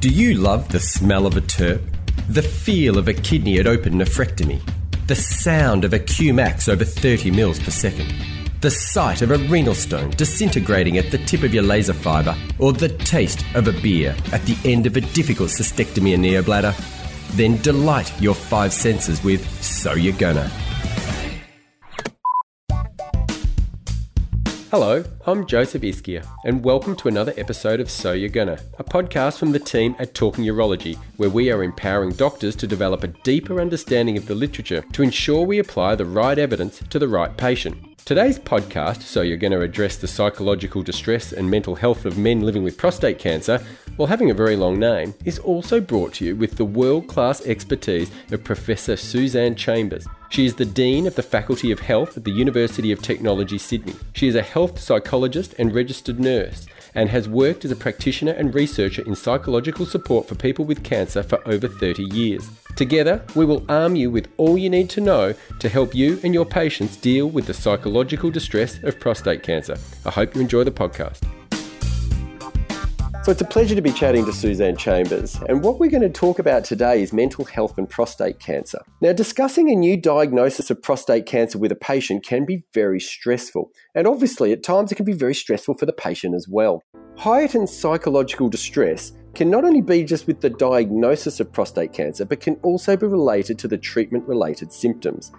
Do you love the smell of a TURP? The feel of a kidney at open nephrectomy? The sound of a Qmax over 30 mils per second? The sight of a renal stone disintegrating at the tip of your laser fibre? Or the taste of a beer at the end of a difficult cystectomy and neobladder? Then delight your five senses with So You're Gonna. Hello, I'm Joseph Ischia, and welcome to another episode of So You're Gonna, a podcast from the team at Talking Urology, where we are empowering doctors to develop a deeper understanding of the literature to ensure we apply the right evidence to the right patient. Today's podcast, So You're to address the psychological distress and mental health of men living with prostate cancer, while having a very long name, is also brought to you with the world class expertise of Professor Suzanne Chambers. She is the Dean of the Faculty of Health at the University of Technology, Sydney. She is a health psychologist and registered nurse and has worked as a practitioner and researcher in psychological support for people with cancer for over 30 years. Together, we will arm you with all you need to know to help you and your patients deal with the psychological distress of prostate cancer. I hope you enjoy the podcast. So it's a pleasure to be chatting to Suzanne Chambers. And what we're going to talk about today is mental health and prostate cancer. Now, discussing a new diagnosis of prostate cancer with a patient can be very stressful. And obviously, at times, it can be very stressful for the patient as well. Heightened psychological distress can not only be just with the diagnosis of prostate cancer, but can also be related to the treatment related symptoms.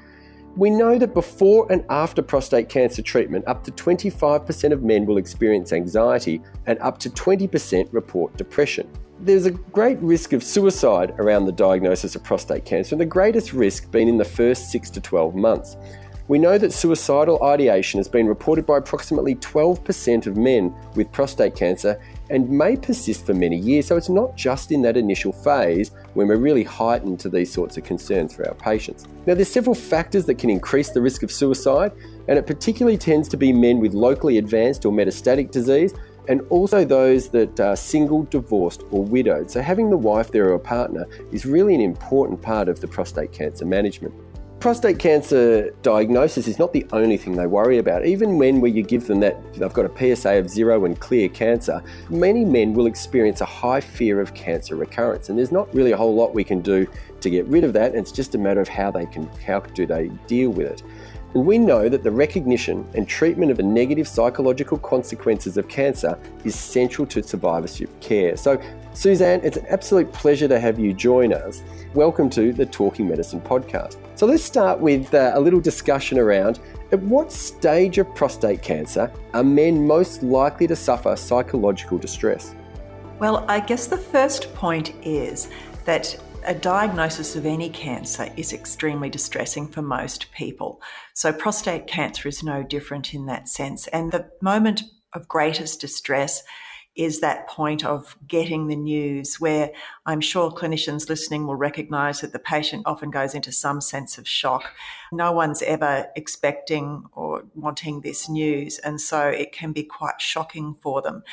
We know that before and after prostate cancer treatment, up to 25% of men will experience anxiety and up to 20% report depression. There's a great risk of suicide around the diagnosis of prostate cancer, and the greatest risk being in the first 6 to 12 months. We know that suicidal ideation has been reported by approximately 12% of men with prostate cancer and may persist for many years. So it's not just in that initial phase when we're really heightened to these sorts of concerns for our patients. Now, there's several factors that can increase the risk of suicide, and it particularly tends to be men with locally advanced or metastatic disease. And also those that are single, divorced, or widowed. So, having the wife there or a partner is really an important part of the prostate cancer management. Prostate cancer diagnosis is not the only thing they worry about. Even when where you give them that they've got a PSA of zero and clear cancer, many men will experience a high fear of cancer recurrence. And there's not really a whole lot we can do to get rid of that. It's just a matter of how they can how do they deal with it. And we know that the recognition and treatment of the negative psychological consequences of cancer is central to survivorship care. So, Suzanne, it's an absolute pleasure to have you join us. Welcome to the Talking Medicine podcast. So let's start with uh, a little discussion around at what stage of prostate cancer are men most likely to suffer psychological distress? Well, I guess the first point is that a diagnosis of any cancer is extremely distressing for most people. So, prostate cancer is no different in that sense. And the moment of greatest distress is that point of getting the news where I'm sure clinicians listening will recognize that the patient often goes into some sense of shock. No one's ever expecting or wanting this news, and so it can be quite shocking for them.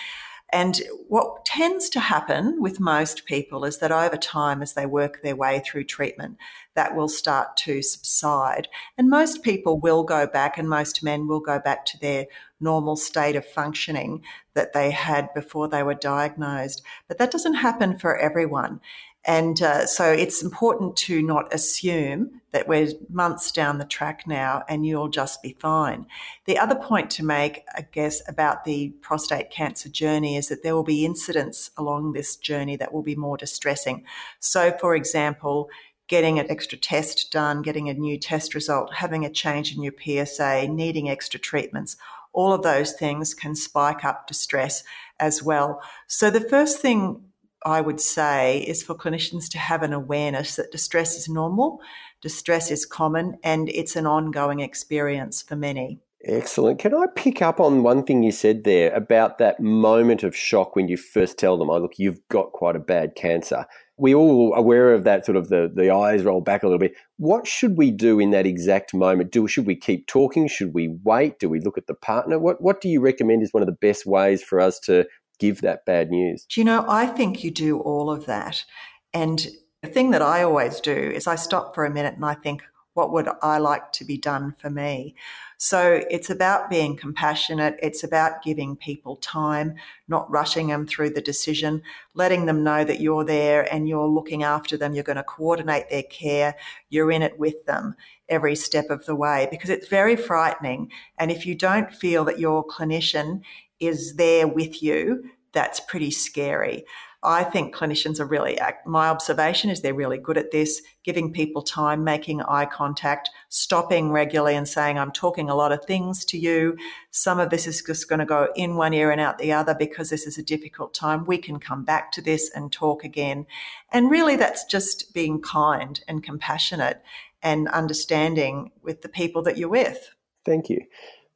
And what tends to happen with most people is that over time, as they work their way through treatment, that will start to subside. And most people will go back, and most men will go back to their normal state of functioning that they had before they were diagnosed. But that doesn't happen for everyone. And uh, so it's important to not assume that we're months down the track now and you'll just be fine. The other point to make, I guess, about the prostate cancer journey is that there will be incidents along this journey that will be more distressing. So, for example, getting an extra test done, getting a new test result, having a change in your PSA, needing extra treatments, all of those things can spike up distress as well. So, the first thing I would say is for clinicians to have an awareness that distress is normal, distress is common, and it's an ongoing experience for many. Excellent. Can I pick up on one thing you said there about that moment of shock when you first tell them, oh, look, you've got quite a bad cancer? We all aware of that sort of the, the eyes roll back a little bit. What should we do in that exact moment? Do should we keep talking? Should we wait? Do we look at the partner? What what do you recommend is one of the best ways for us to give that bad news? Do you know, I think you do all of that. And the thing that I always do is I stop for a minute and I think, What would I like to be done for me? So it's about being compassionate. It's about giving people time, not rushing them through the decision, letting them know that you're there and you're looking after them. You're going to coordinate their care. You're in it with them every step of the way because it's very frightening. And if you don't feel that your clinician is there with you, that's pretty scary. I think clinicians are really, my observation is they're really good at this, giving people time, making eye contact, stopping regularly and saying, I'm talking a lot of things to you. Some of this is just going to go in one ear and out the other because this is a difficult time. We can come back to this and talk again. And really, that's just being kind and compassionate and understanding with the people that you're with. Thank you.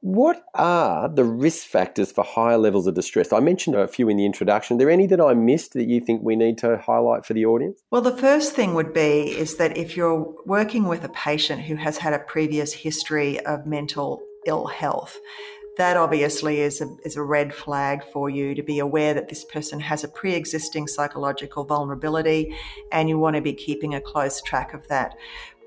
What are the risk factors for higher levels of distress? I mentioned a few in the introduction. Are there any that I missed that you think we need to highlight for the audience? Well, the first thing would be is that if you're working with a patient who has had a previous history of mental ill health, that obviously is a, is a red flag for you to be aware that this person has a pre existing psychological vulnerability and you want to be keeping a close track of that.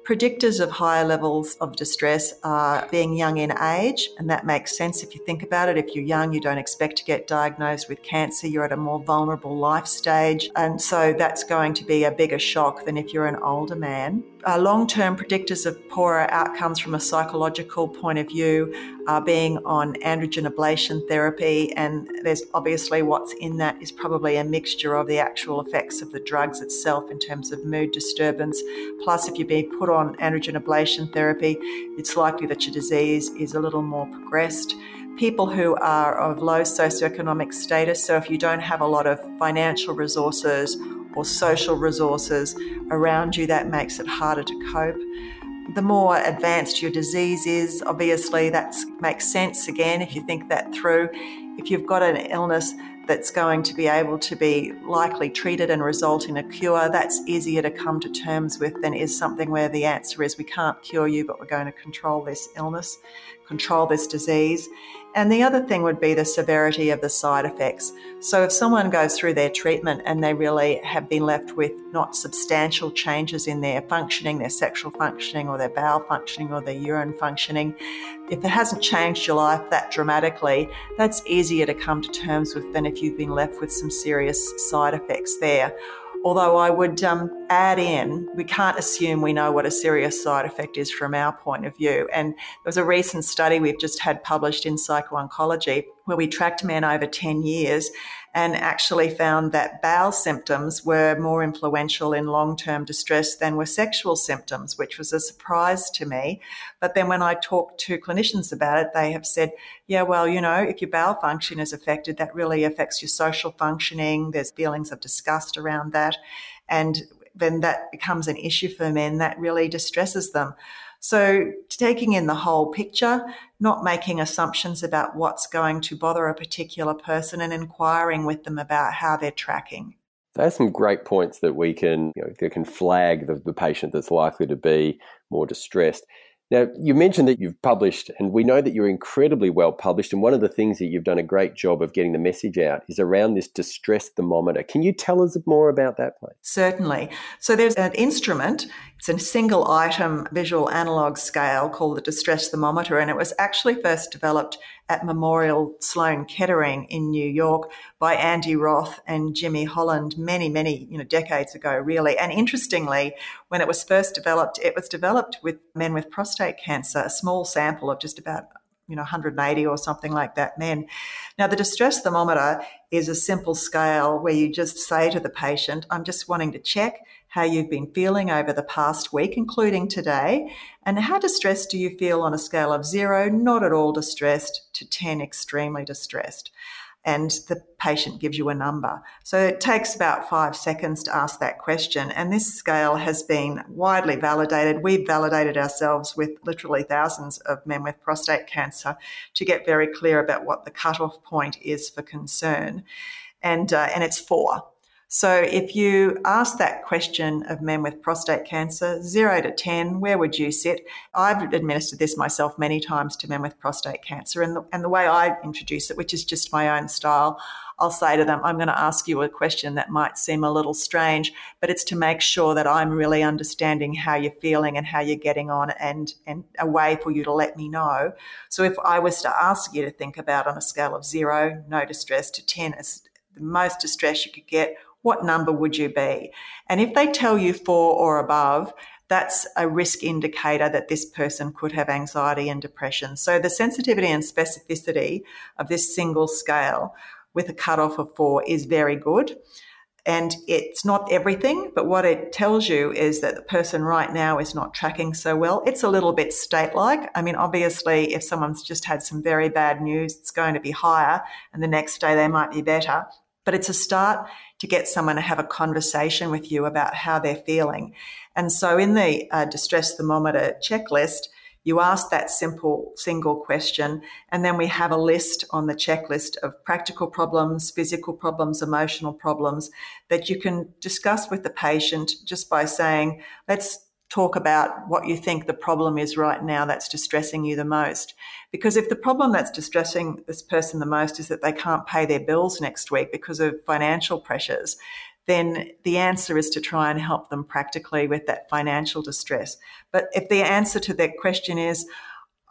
Predictors of higher levels of distress are being young in age, and that makes sense if you think about it. If you're young, you don't expect to get diagnosed with cancer, you're at a more vulnerable life stage, and so that's going to be a bigger shock than if you're an older man. Uh, Long term predictors of poorer outcomes from a psychological point of view are being on androgen ablation therapy, and there's obviously what's in that is probably a mixture of the actual effects of the drugs itself in terms of mood disturbance. Plus, if you're being put on androgen ablation therapy, it's likely that your disease is a little more progressed. People who are of low socioeconomic status, so if you don't have a lot of financial resources or social resources around you, that makes it harder to cope. The more advanced your disease is, obviously that makes sense again if you think that through. If you've got an illness that's going to be able to be likely treated and result in a cure, that's easier to come to terms with than is something where the answer is we can't cure you, but we're going to control this illness, control this disease. And the other thing would be the severity of the side effects. So, if someone goes through their treatment and they really have been left with not substantial changes in their functioning, their sexual functioning, or their bowel functioning, or their urine functioning, if it hasn't changed your life that dramatically, that's easier to come to terms with than if you've been left with some serious side effects there. Although I would um, add in, we can't assume we know what a serious side effect is from our point of view. And there was a recent study we've just had published in Psycho-Oncology where we tracked men over 10 years and actually found that bowel symptoms were more influential in long term distress than were sexual symptoms, which was a surprise to me. But then when I talked to clinicians about it, they have said, yeah, well, you know, if your bowel function is affected, that really affects your social functioning. There's feelings of disgust around that. And then that becomes an issue for men that really distresses them. So, taking in the whole picture, not making assumptions about what's going to bother a particular person and inquiring with them about how they're tracking. There's some great points that we can, you know, that can flag the, the patient that's likely to be more distressed. Now, you mentioned that you've published, and we know that you're incredibly well published. And one of the things that you've done a great job of getting the message out is around this distress thermometer. Can you tell us more about that, please? Certainly. So, there's an instrument, it's a single item visual analog scale called the distress thermometer, and it was actually first developed at Memorial Sloan Kettering in New York by Andy Roth and Jimmie Holland many, many, you know, decades ago, really. And interestingly, when it was first developed, it was developed with men with prostate cancer, a small sample of just about you know 180 or something like that men now the distress thermometer is a simple scale where you just say to the patient i'm just wanting to check how you've been feeling over the past week, including today, and how distressed do you feel on a scale of zero, not at all distressed, to 10, extremely distressed. And the patient gives you a number. So it takes about five seconds to ask that question. And this scale has been widely validated. We've validated ourselves with literally thousands of men with prostate cancer to get very clear about what the cutoff point is for concern. And, uh, and it's four. So if you ask that question of men with prostate cancer, zero to 10, where would you sit? I've administered this myself many times to men with prostate cancer. And the, and the way I introduce it, which is just my own style, I'll say to them, I'm going to ask you a question that might seem a little strange, but it's to make sure that I'm really understanding how you're feeling and how you're getting on and, and a way for you to let me know. So if I was to ask you to think about on a scale of zero, no distress, to 10 is the most distress you could get, what number would you be? And if they tell you four or above, that's a risk indicator that this person could have anxiety and depression. So the sensitivity and specificity of this single scale with a cutoff of four is very good. And it's not everything, but what it tells you is that the person right now is not tracking so well. It's a little bit state like. I mean, obviously, if someone's just had some very bad news, it's going to be higher, and the next day they might be better. But it's a start to get someone to have a conversation with you about how they're feeling. And so in the uh, distress thermometer checklist, you ask that simple single question, and then we have a list on the checklist of practical problems, physical problems, emotional problems that you can discuss with the patient just by saying, let's talk about what you think the problem is right now that's distressing you the most. Because if the problem that's distressing this person the most is that they can't pay their bills next week because of financial pressures, then the answer is to try and help them practically with that financial distress. But if the answer to that question is,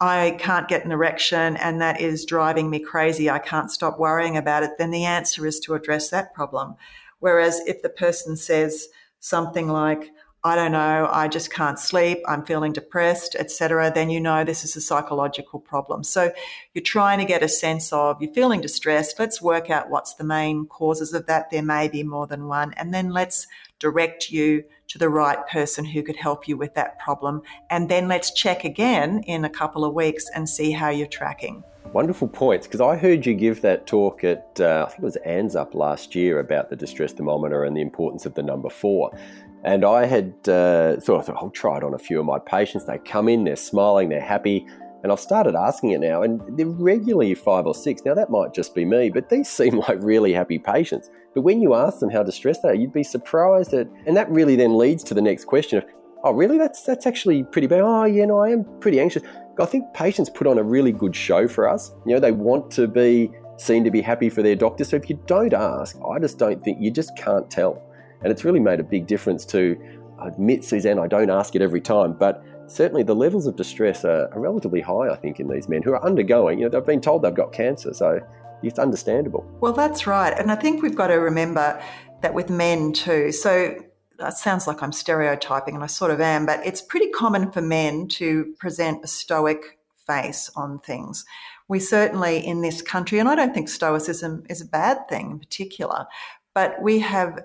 I can't get an erection and that is driving me crazy, I can't stop worrying about it, then the answer is to address that problem. Whereas if the person says something like, I don't know, I just can't sleep, I'm feeling depressed, etc., then you know this is a psychological problem. So you're trying to get a sense of you're feeling distressed, let's work out what's the main causes of that. There may be more than one, and then let's direct you to the right person who could help you with that problem. And then let's check again in a couple of weeks and see how you're tracking. Wonderful points, because I heard you give that talk at, uh, I think it was ANZUP last year about the distress thermometer and the importance of the number four. And I had uh, thought, I thought, I'll try it on a few of my patients. They come in, they're smiling, they're happy. And I've started asking it now, and they're regularly five or six. Now, that might just be me, but these seem like really happy patients. But when you ask them how distressed they are, you'd be surprised at, and that really then leads to the next question of, oh, really? That's, that's actually pretty bad. Oh, yeah, no, I am pretty anxious. I think patients put on a really good show for us. You know, they want to be seen to be happy for their doctor. So if you don't ask, I just don't think, you just can't tell. And it's really made a big difference to, I admit, Suzanne, I don't ask it every time, but certainly the levels of distress are, are relatively high, I think, in these men who are undergoing, you know, they've been told they've got cancer. So it's understandable. Well, that's right. And I think we've got to remember that with men too. So that sounds like I'm stereotyping, and I sort of am, but it's pretty common for men to present a stoic face on things. We certainly in this country, and I don't think stoicism is a bad thing in particular, but we have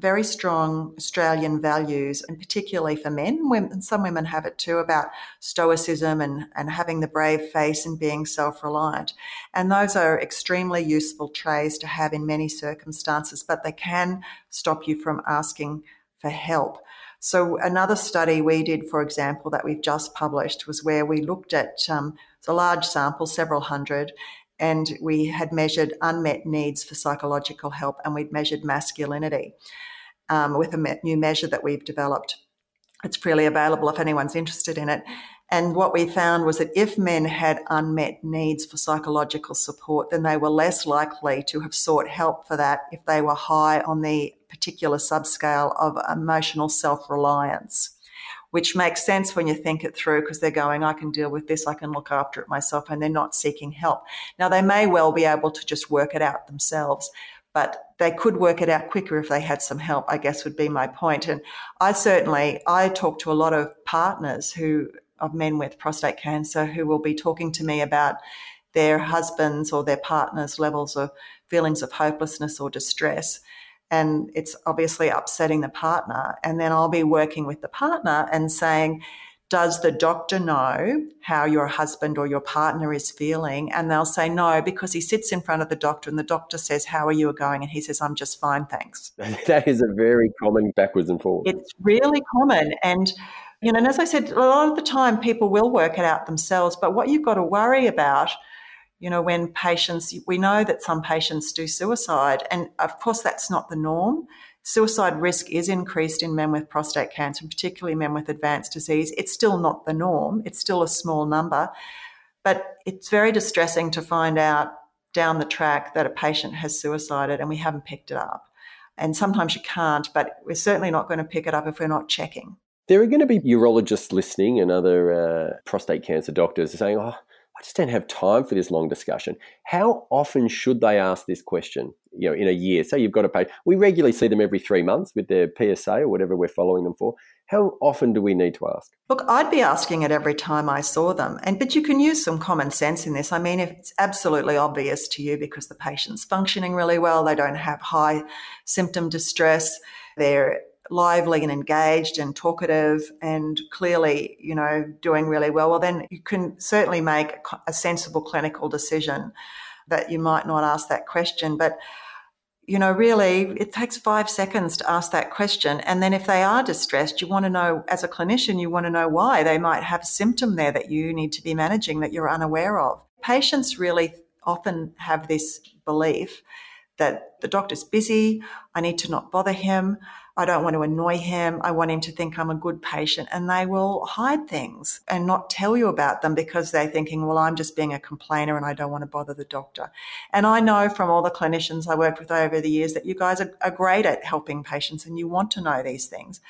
very strong Australian values, and particularly for men. Women, some women have it too about stoicism and, and having the brave face and being self reliant. And those are extremely useful traits to have in many circumstances, but they can stop you from asking for help. So, another study we did, for example, that we've just published was where we looked at um, a large sample, several hundred, and we had measured unmet needs for psychological help and we'd measured masculinity um, with a me- new measure that we've developed. It's freely available if anyone's interested in it. And what we found was that if men had unmet needs for psychological support, then they were less likely to have sought help for that if they were high on the particular subscale of emotional self reliance which makes sense when you think it through because they're going, I can deal with this, I can look after it myself, and they're not seeking help. Now, they may well be able to just work it out themselves, but they could work it out quicker if they had some help, I guess would be my point. And I certainly, I talk to a lot of partners who, of men with prostate cancer who will be talking to me about their husbands or their partners' levels of feelings of hopelessness or distress and it's obviously upsetting the partner. And then I'll be working with the partner and saying, does the doctor know how your husband or your partner is feeling? And they'll say no, because he sits in front of the doctor and the doctor says, How are you going? And he says, I'm just fine, thanks. that is a very common backwards and forwards. It's really common. And, you know, and as I said, a lot of the time people will work it out themselves. But what you've got to worry about you know, when patients, we know that some patients do suicide, and of course, that's not the norm. Suicide risk is increased in men with prostate cancer, particularly men with advanced disease. It's still not the norm, it's still a small number, but it's very distressing to find out down the track that a patient has suicided and we haven't picked it up. And sometimes you can't, but we're certainly not going to pick it up if we're not checking. There are going to be urologists listening and other uh, prostate cancer doctors saying, oh, I just don't have time for this long discussion. How often should they ask this question? You know, in a year, say you've got a patient. We regularly see them every three months with their PSA or whatever we're following them for. How often do we need to ask? Look, I'd be asking it every time I saw them. And but you can use some common sense in this. I mean, if it's absolutely obvious to you because the patient's functioning really well, they don't have high symptom distress, they're lively and engaged and talkative and clearly, you know, doing really well, well, then you can certainly make a sensible clinical decision that you might not ask that question. But you know, really, it takes five seconds to ask that question. And then if they are distressed, you want to know, as a clinician, you want to know why. They might have a symptom there that you need to be managing that you're unaware of. Patients really often have this belief that the doctor's busy, I need to not bother him. I don't want to annoy him. I want him to think I'm a good patient. And they will hide things and not tell you about them because they're thinking, well, I'm just being a complainer and I don't want to bother the doctor. And I know from all the clinicians I worked with over the years that you guys are, are great at helping patients and you want to know these things.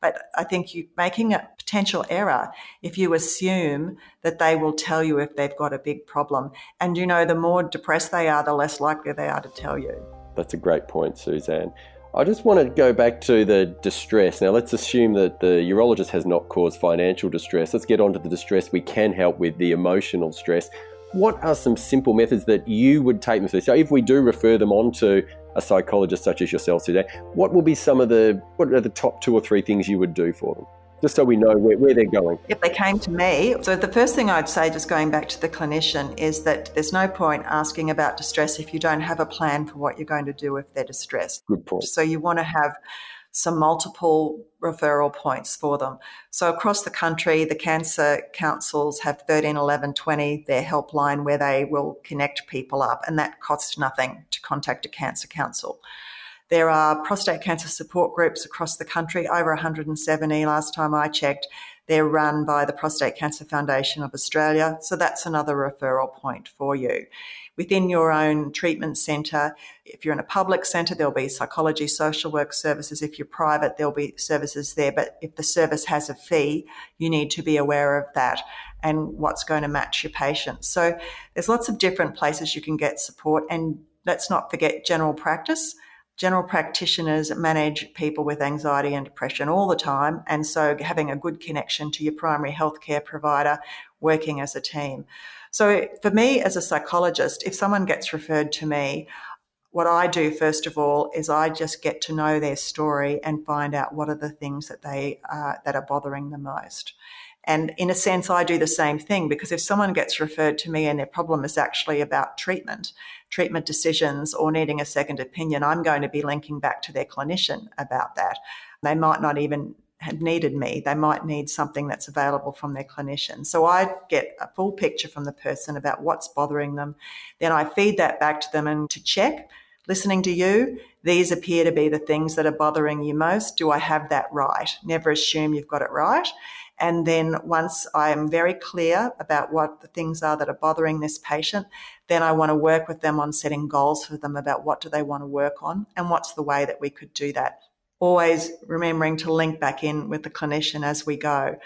But I think you're making a potential error if you assume that they will tell you if they've got a big problem. And you know, the more depressed they are, the less likely they are to tell you. That's a great point, Suzanne. I just want to go back to the distress. Now, let's assume that the urologist has not caused financial distress. Let's get on to the distress we can help with, the emotional stress. What are some simple methods that you would take them through? So, if we do refer them on to a psychologist such as yourself today, what will be some of the what are the top two or three things you would do for them? Just so we know where, where they're going. If they came to me, so the first thing I'd say, just going back to the clinician, is that there's no point asking about distress if you don't have a plan for what you're going to do if they're distressed. Good point. So you want to have some multiple referral points for them. So across the country, the cancer councils have 13, 11, 20, their helpline where they will connect people up, and that costs nothing to contact a cancer council. There are prostate cancer support groups across the country, over 170 last time I checked. They're run by the Prostate Cancer Foundation of Australia. So that's another referral point for you. Within your own treatment centre, if you're in a public centre, there'll be psychology, social work services. If you're private, there'll be services there. But if the service has a fee, you need to be aware of that and what's going to match your patient. So there's lots of different places you can get support. And let's not forget general practice general practitioners manage people with anxiety and depression all the time. And so having a good connection to your primary healthcare provider, working as a team. So for me as a psychologist, if someone gets referred to me, what I do first of all is I just get to know their story and find out what are the things that they uh, that are bothering them most. And in a sense, I do the same thing because if someone gets referred to me and their problem is actually about treatment, treatment decisions, or needing a second opinion, I'm going to be linking back to their clinician about that. They might not even have needed me. They might need something that's available from their clinician. So I get a full picture from the person about what's bothering them. Then I feed that back to them and to check listening to you, these appear to be the things that are bothering you most. Do I have that right? Never assume you've got it right. And then once I am very clear about what the things are that are bothering this patient, then I want to work with them on setting goals for them about what do they want to work on and what's the way that we could do that. Always remembering to link back in with the clinician as we go.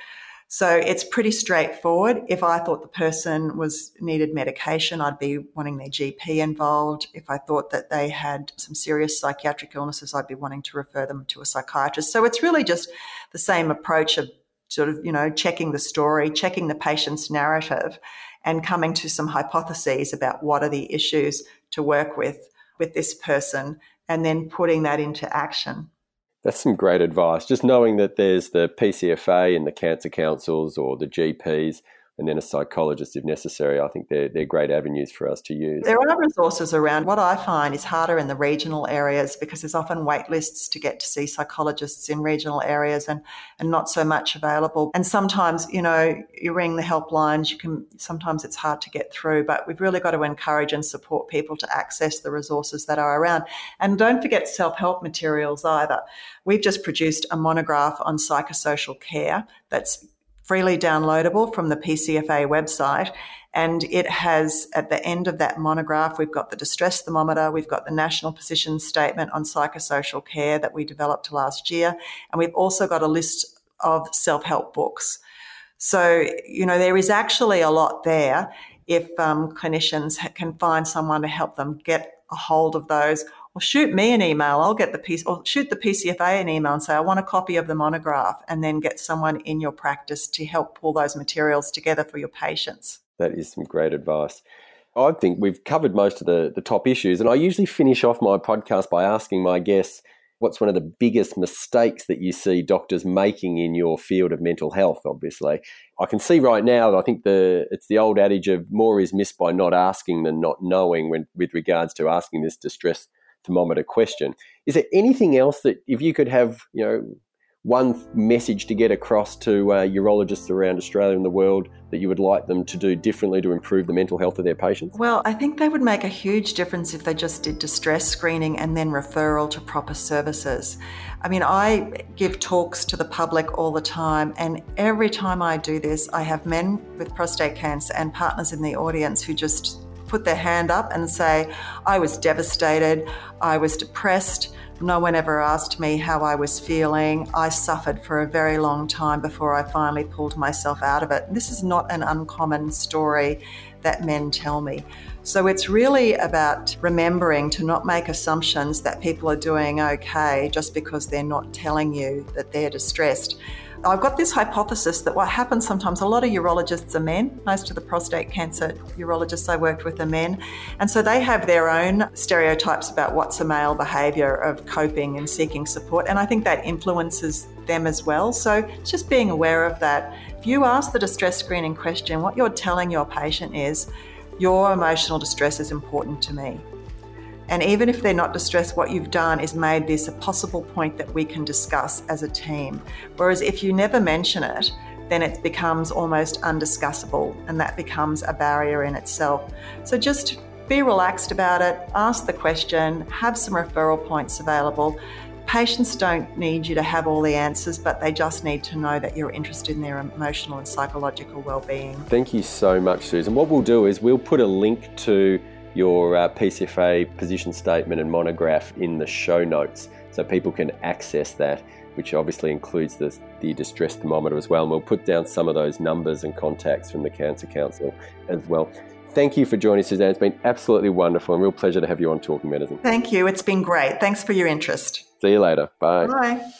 So it's pretty straightforward. If I thought the person was needed medication, I'd be wanting their GP involved. If I thought that they had some serious psychiatric illnesses, I'd be wanting to refer them to a psychiatrist. So it's really just the same approach of sort of, you know, checking the story, checking the patient's narrative and coming to some hypotheses about what are the issues to work with with this person and then putting that into action. That's some great advice. Just knowing that there's the PCFA and the cancer councils or the GPs and then a psychologist if necessary. I think they're, they're great avenues for us to use. There are resources around. What I find is harder in the regional areas because there's often wait lists to get to see psychologists in regional areas and, and not so much available. And sometimes, you know, you ring the helplines, you can sometimes it's hard to get through, but we've really got to encourage and support people to access the resources that are around. And don't forget self-help materials either. We've just produced a monograph on psychosocial care that's freely downloadable from the PCFA website. And it has, at the end of that monograph, we've got the distress thermometer, we've got the national position statement on psychosocial care that we developed last year, and we've also got a list of self help books. So, you know, there is actually a lot there if um, clinicians can find someone to help them get a hold of those or shoot me an email. I'll get the piece or shoot the PCFA an email and say, I want a copy of the monograph and then get someone in your practice to help pull those materials together for your patients. That is some great advice. I think we've covered most of the, the top issues, and I usually finish off my podcast by asking my guests what's one of the biggest mistakes that you see doctors making in your field of mental health obviously i can see right now that i think the it's the old adage of more is missed by not asking than not knowing when with regards to asking this distress thermometer question is there anything else that if you could have you know one message to get across to uh, urologists around Australia and the world that you would like them to do differently to improve the mental health of their patients? Well, I think they would make a huge difference if they just did distress screening and then referral to proper services. I mean, I give talks to the public all the time, and every time I do this, I have men with prostate cancer and partners in the audience who just put their hand up and say, I was devastated, I was depressed. No one ever asked me how I was feeling. I suffered for a very long time before I finally pulled myself out of it. This is not an uncommon story that men tell me. So it's really about remembering to not make assumptions that people are doing okay just because they're not telling you that they're distressed. I've got this hypothesis that what happens sometimes, a lot of urologists are men. Most of the prostate cancer urologists I worked with are men. And so they have their own stereotypes about what's a male behaviour of coping and seeking support. And I think that influences them as well. So just being aware of that. If you ask the distress screening question, what you're telling your patient is, your emotional distress is important to me. And even if they're not distressed, what you've done is made this a possible point that we can discuss as a team. Whereas if you never mention it, then it becomes almost undiscussable and that becomes a barrier in itself. So just be relaxed about it, ask the question, have some referral points available. Patients don't need you to have all the answers, but they just need to know that you're interested in their emotional and psychological well-being. Thank you so much, Susan. What we'll do is we'll put a link to your uh, PCFA position statement and monograph in the show notes so people can access that, which obviously includes the, the distress thermometer as well. And we'll put down some of those numbers and contacts from the Cancer Council as well. Thank you for joining, Suzanne. It's been absolutely wonderful and real pleasure to have you on Talking Medicine. Thank you. It's been great. Thanks for your interest. See you later. Bye. Bye.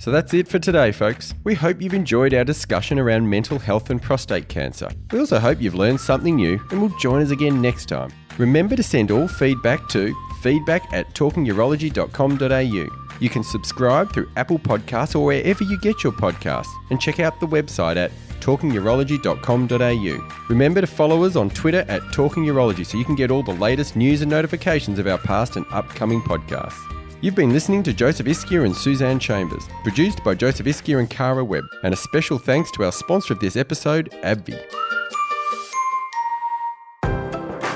So that's it for today, folks. We hope you've enjoyed our discussion around mental health and prostate cancer. We also hope you've learned something new and will join us again next time. Remember to send all feedback to feedback at talkingurology.com.au. You can subscribe through Apple Podcasts or wherever you get your podcasts and check out the website at talkingurology.com.au. Remember to follow us on Twitter at talkingurology so you can get all the latest news and notifications of our past and upcoming podcasts. You've been listening to Joseph Ischia and Suzanne Chambers, produced by Joseph Ischia and Cara Webb, and a special thanks to our sponsor of this episode, AbbVie.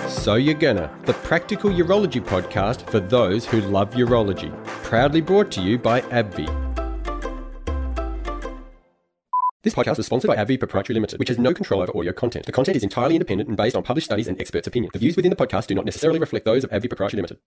So You're Gonna, the practical urology podcast for those who love urology. Proudly brought to you by AbbVie. This podcast was sponsored by AbbVie Proprietary Limited, which has no control over audio content. The content is entirely independent and based on published studies and experts' opinion. The views within the podcast do not necessarily reflect those of AbbVie Proprietary Limited.